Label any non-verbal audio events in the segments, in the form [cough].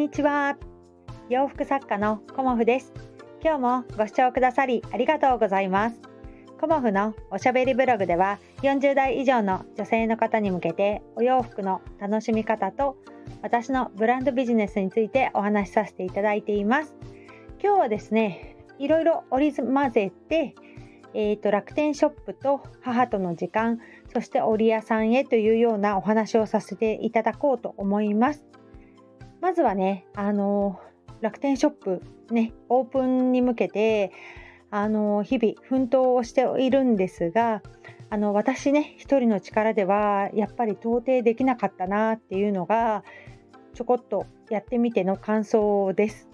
にちは。洋服作家のコモフです。今日もご視聴くださりありがとうございます。コモフのおしゃべりブログでは40代以上の女性の方に向けてお洋服の楽しみ方と私のブランドビジネスについてお話しさせていただいています。今日はですねいろいろ織り交ぜてえーと、楽天ショップと母との時間そして織屋さんへというようなお話をさせていただこうと思います。まずはね、あの楽天ショップねオープンに向けてあの日々奮闘をしているんですがあの私ね一人の力ではやっぱり到底できなかったなっていうのがちょこっとやってみての感想です。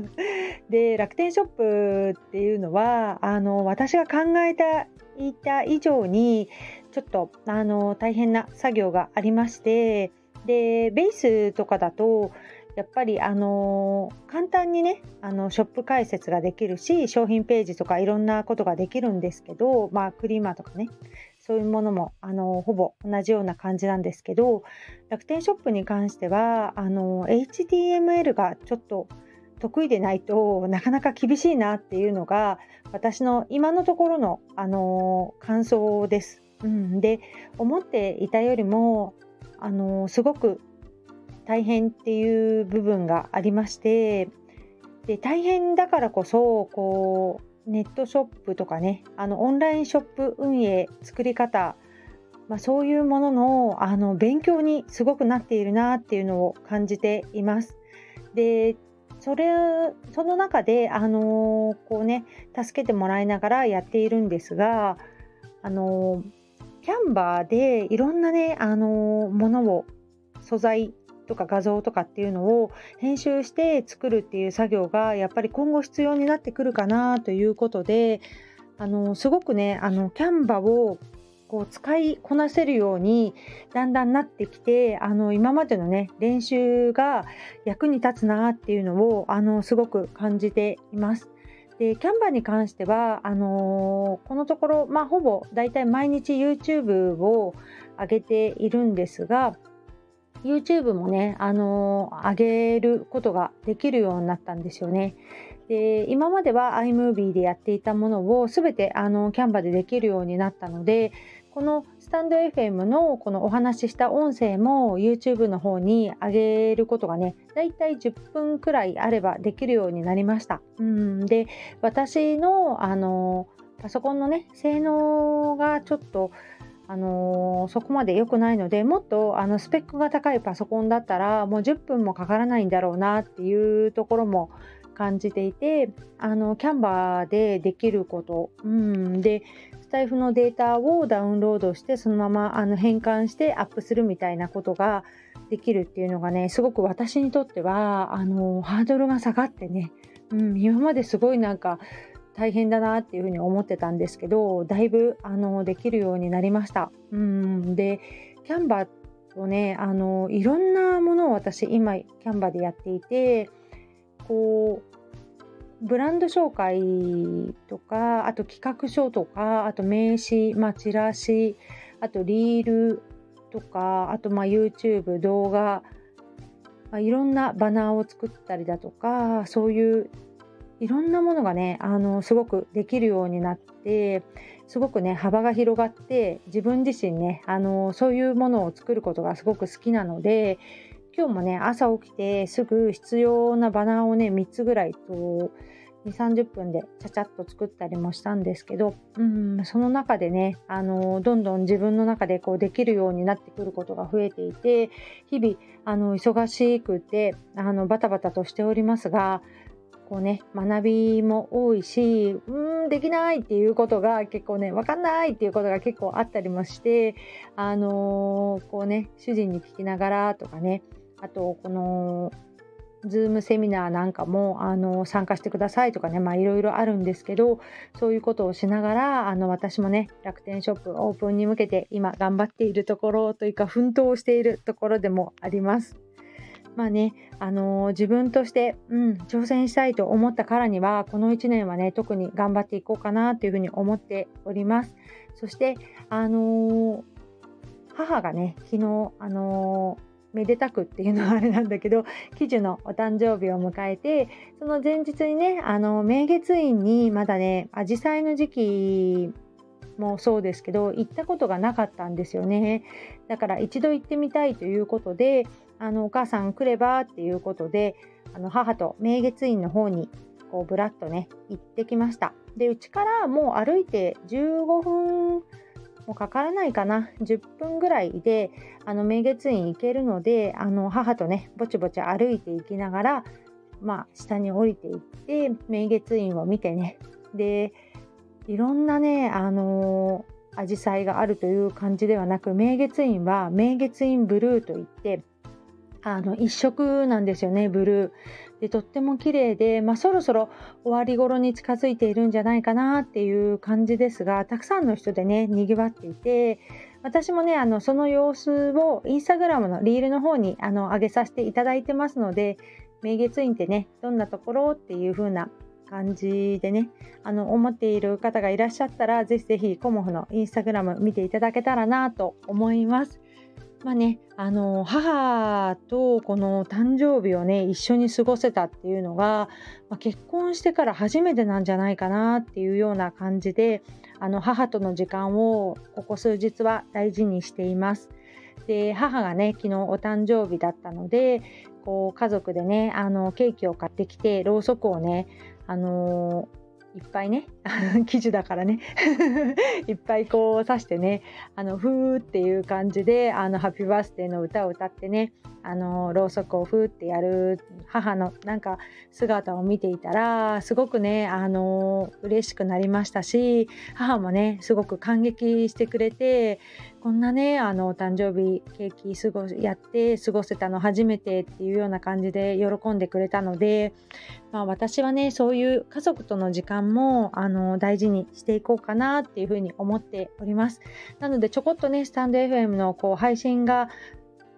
[laughs] で楽天ショップっていうのはあの私が考えていた以上にちょっとあの大変な作業がありましてでベースとかだとやっぱりあの簡単にねあのショップ解説ができるし商品ページとかいろんなことができるんですけどまあクリーマーとかねそういうものもあのほぼ同じような感じなんですけど楽天ショップに関してはあの HTML がちょっと得意でないとなかなか厳しいなっていうのが私の今のところの、あの感想です。うん、で思っていたよりも、あのすごく大変っていう部分がありましてで大変だからこそこうネットショップとかねあのオンラインショップ運営作り方、まあ、そういうもののあの勉強にすごくなっているなっていうのを感じています。でそれその中で、あのこうね、助けてもらいながらやっているんですが、あのキャンバーでいろんなね、あのものを素材とか画像とかっていうのを編集して作るっていう作業がやっぱり今後必要になってくるかなということであのすごくねあのキャンバーをこう使いこなせるようにだんだんなってきてあの今までのね練習が役に立つなっていうのをあのすごく感じています。でキャンバーに関してはあのー、このところ、まあ、ほぼ大体毎日 YouTube を上げているんですが YouTube もね、あのー、上げることができるようになったんですよね。で今までは iMovie でやっていたものを全てあのキャンバーでできるようになったのでこのスタンド FM のこのお話しした音声も YouTube の方に上げることがね、だいたい10分くらいあればできるようになりました。うん。で、私のあのパソコンのね、性能がちょっとあのそこまで良くないのでもっとあのスペックが高いパソコンだったらもう10分もかからないんだろうなっていうところも感じていてあのキャンバーでできること、うん、でタイフのデータをダウンロードしてそのままあの変換してアップするみたいなことができるっていうのがねすごく私にとってはあのハードルが下がってね、うん、今まですごいなんか大変だなっていうふうに思ってたんですけどだいぶあのできるようになりました。うんでキャンバーをねあのいろんなものを私今キャンバーでやっていてこうブランド紹介とか、あと企画書とか、あと名刺、まあ、チラシ、あとリールとか、あとまあ YouTube、動画、まあ、いろんなバナーを作ったりだとか、そういういろんなものがね、あのすごくできるようになって、すごくね、幅が広がって、自分自身ね、あのそういうものを作ることがすごく好きなので、今日もね、朝起きてすぐ必要なバナーをね、3つぐらいと、2、30分でちゃちゃっと作ったりもしたんですけど、うん、その中でね、あのどんどん自分の中でこうできるようになってくることが増えていて、日々、あの忙しくて、あのバタバタとしておりますが、こうね、学びも多いし、うん、できないっていうことが結構ね、わかんないっていうことが結構あったりもして、あのー、こうね、主人に聞きながらとかね、あと、この、ズームセミナーなんかもあの参加してくださいとかね、まあいろいろあるんですけど、そういうことをしながら、あの私もね、楽天ショップオープンに向けて今頑張っているところというか、奮闘しているところでもあります。まあね、あの、自分として、うん、挑戦したいと思ったからには、この1年はね、特に頑張っていこうかなというふうに思っております。そして、あのー、母がね、昨日、あのーめでたくっていうのはあれなんだけど [laughs] 喜寿のお誕生日を迎えてその前日にねあの明月院にまだね紫陽花の時期もそうですけど行ったことがなかったんですよね。だから一度行ってみたいということであのお母さん来ればっていうことであの母と明月院の方にこうぶらっとね行ってきました。でうちからもう歩いて15分もうかからないかな。10分ぐらいであの明月院行けるのであの母とねぼちぼち歩いていきながらまあ下に降りていって明月院を見てね。でいろんなねあの紫陽花があるという感じではなく明月院は明月院ブルーといってあの一色なんですよねブルー。でとっても綺麗で、まあ、そろそろ終わり頃に近づいているんじゃないかなっていう感じですがたくさんの人でねにぎわっていて私もねあのその様子をインスタグラムのリールの方にあの上げさせていただいてますので明月院ってねどんなところっていう風な感じでねあの思っている方がいらっしゃったらぜひぜひコモフのインスタグラム見ていただけたらなと思います。まあね、あの母とこの誕生日をね一緒に過ごせたっていうのが、まあ、結婚してから初めてなんじゃないかなっていうような感じであの母との時間をここ数日は大事にしています。で母がね昨日お誕生日だったのでこう家族でねあのケーキを買ってきてろうそくをねあのーいっぱいね [laughs] 生地だからね。[laughs] いっぱいこう刺してねあのふーっていう感じであのハッピーバースデーの歌を歌ってねあのろうそくをふーってやる母のなんか姿を見ていたらすごくねあの嬉しくなりましたし母もねすごく感激してくれてこんなねあのお誕生日ケーキ過ごやって過ごせたの初めてっていうような感じで喜んでくれたので、まあ、私はねそういう家族との時間もあの大事にしていこうかなっていうふうに思っております。なのでちょこっとねスタンド FM のこう配信が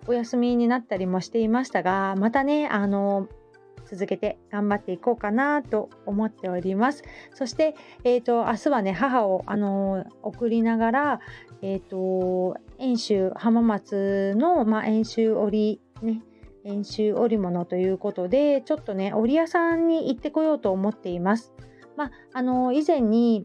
お休みになったりもしていましたがまたねあの続けて頑張っていこうかなと思っております。そして、えーと、明日はね母を、あの送りながら、えーと、遠州浜松の、まあ、遠州織ね遠州織物ということでちょっとね織屋さんに行ってこようと思っています。まあ、あの以前に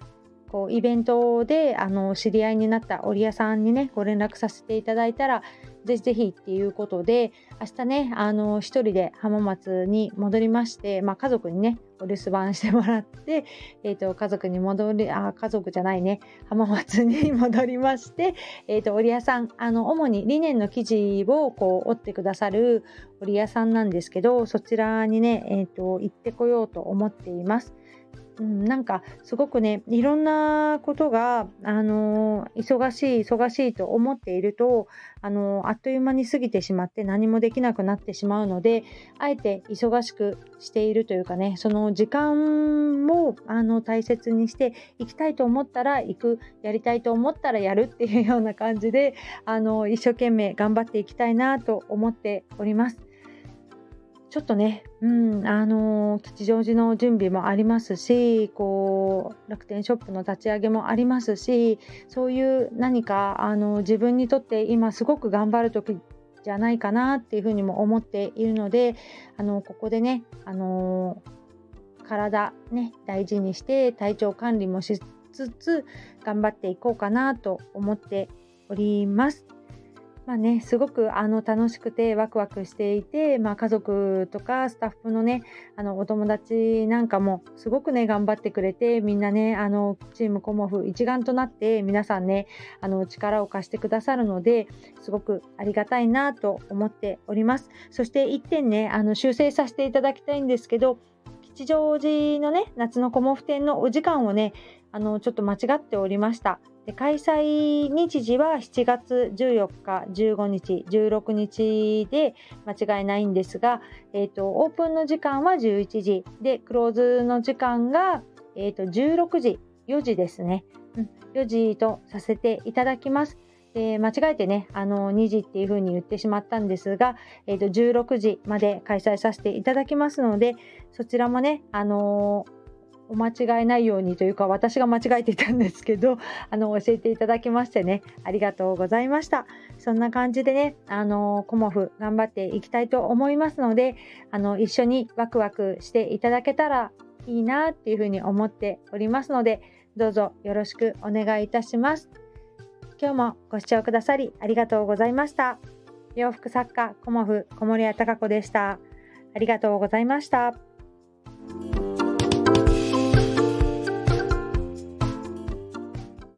こうイベントであの知り合いになった織屋さんにねご連絡させていただいたらぜひぜひっていうことで明日ねあの一人で浜松に戻りまして、まあ、家族にねお留守番してもらって、えーと、家族に戻りあ家族じゃないね浜松に戻りまして、えーと、織屋さんあの主にリネンの生地をこう織ってくださる織屋さんなんですけどそちらにね、えーと行ってこようと思っています。うん、なんかすごくねいろんなことが、あの、忙しい忙しいと思っていると、あの、あっという間に過ぎてしまって何もできなくなってしまうのであえて忙しくしているというかねその時間もあの大切にして行きたいと思ったら行くやりたいと思ったらやるっていうような感じで、あの、一生懸命頑張っていきたいなと思っております。ちょっとね、うん、あの吉祥寺の準備もありますしこう楽天ショップの立ち上げもありますしそういう何かあの自分にとって今すごく頑張る時じゃないかなっていうふうにも思っているのであのここでね、あの体ね大事にして体調管理もしつつ頑張っていこうかなと思っております。まあね、すごくあの楽しくてワクワクしていて、まあ、家族とかスタッフのねあのお友達なんかもすごくね頑張ってくれてみんなねあのチームコモフ一丸となって皆さんねあの力を貸してくださるのですごくありがたいなと思っております。そして1点ねあの修正させていただきたいんですけど吉祥寺のね夏のコモフ展のお時間をねあのちょっと間違っておりました。開催日時は7月14日、15日、16日で間違いないんですが、えーと、オープンの時間は11時。でクローズの時間が、えーと、16時、4時ですね、うん、4時とさせていただきます。で間違えてねあの2時っていう風に言ってしまったんですが、えーと、16時まで開催させていただきますのでそちらもね、あのーお間違えないようにというか私が間違えていたんですけど [laughs] あの教えていただきましてねありがとうございました。そんな感じでねあのコモフ頑張っていきたいと思いますのであの一緒にワクワクしていただけたらいいなっていうふうに思っておりますのでどうぞよろしくお願いいたします。今日もご視聴くださりありがとうございました。洋服作家コモフ小森屋隆子でした。ありがとうございました。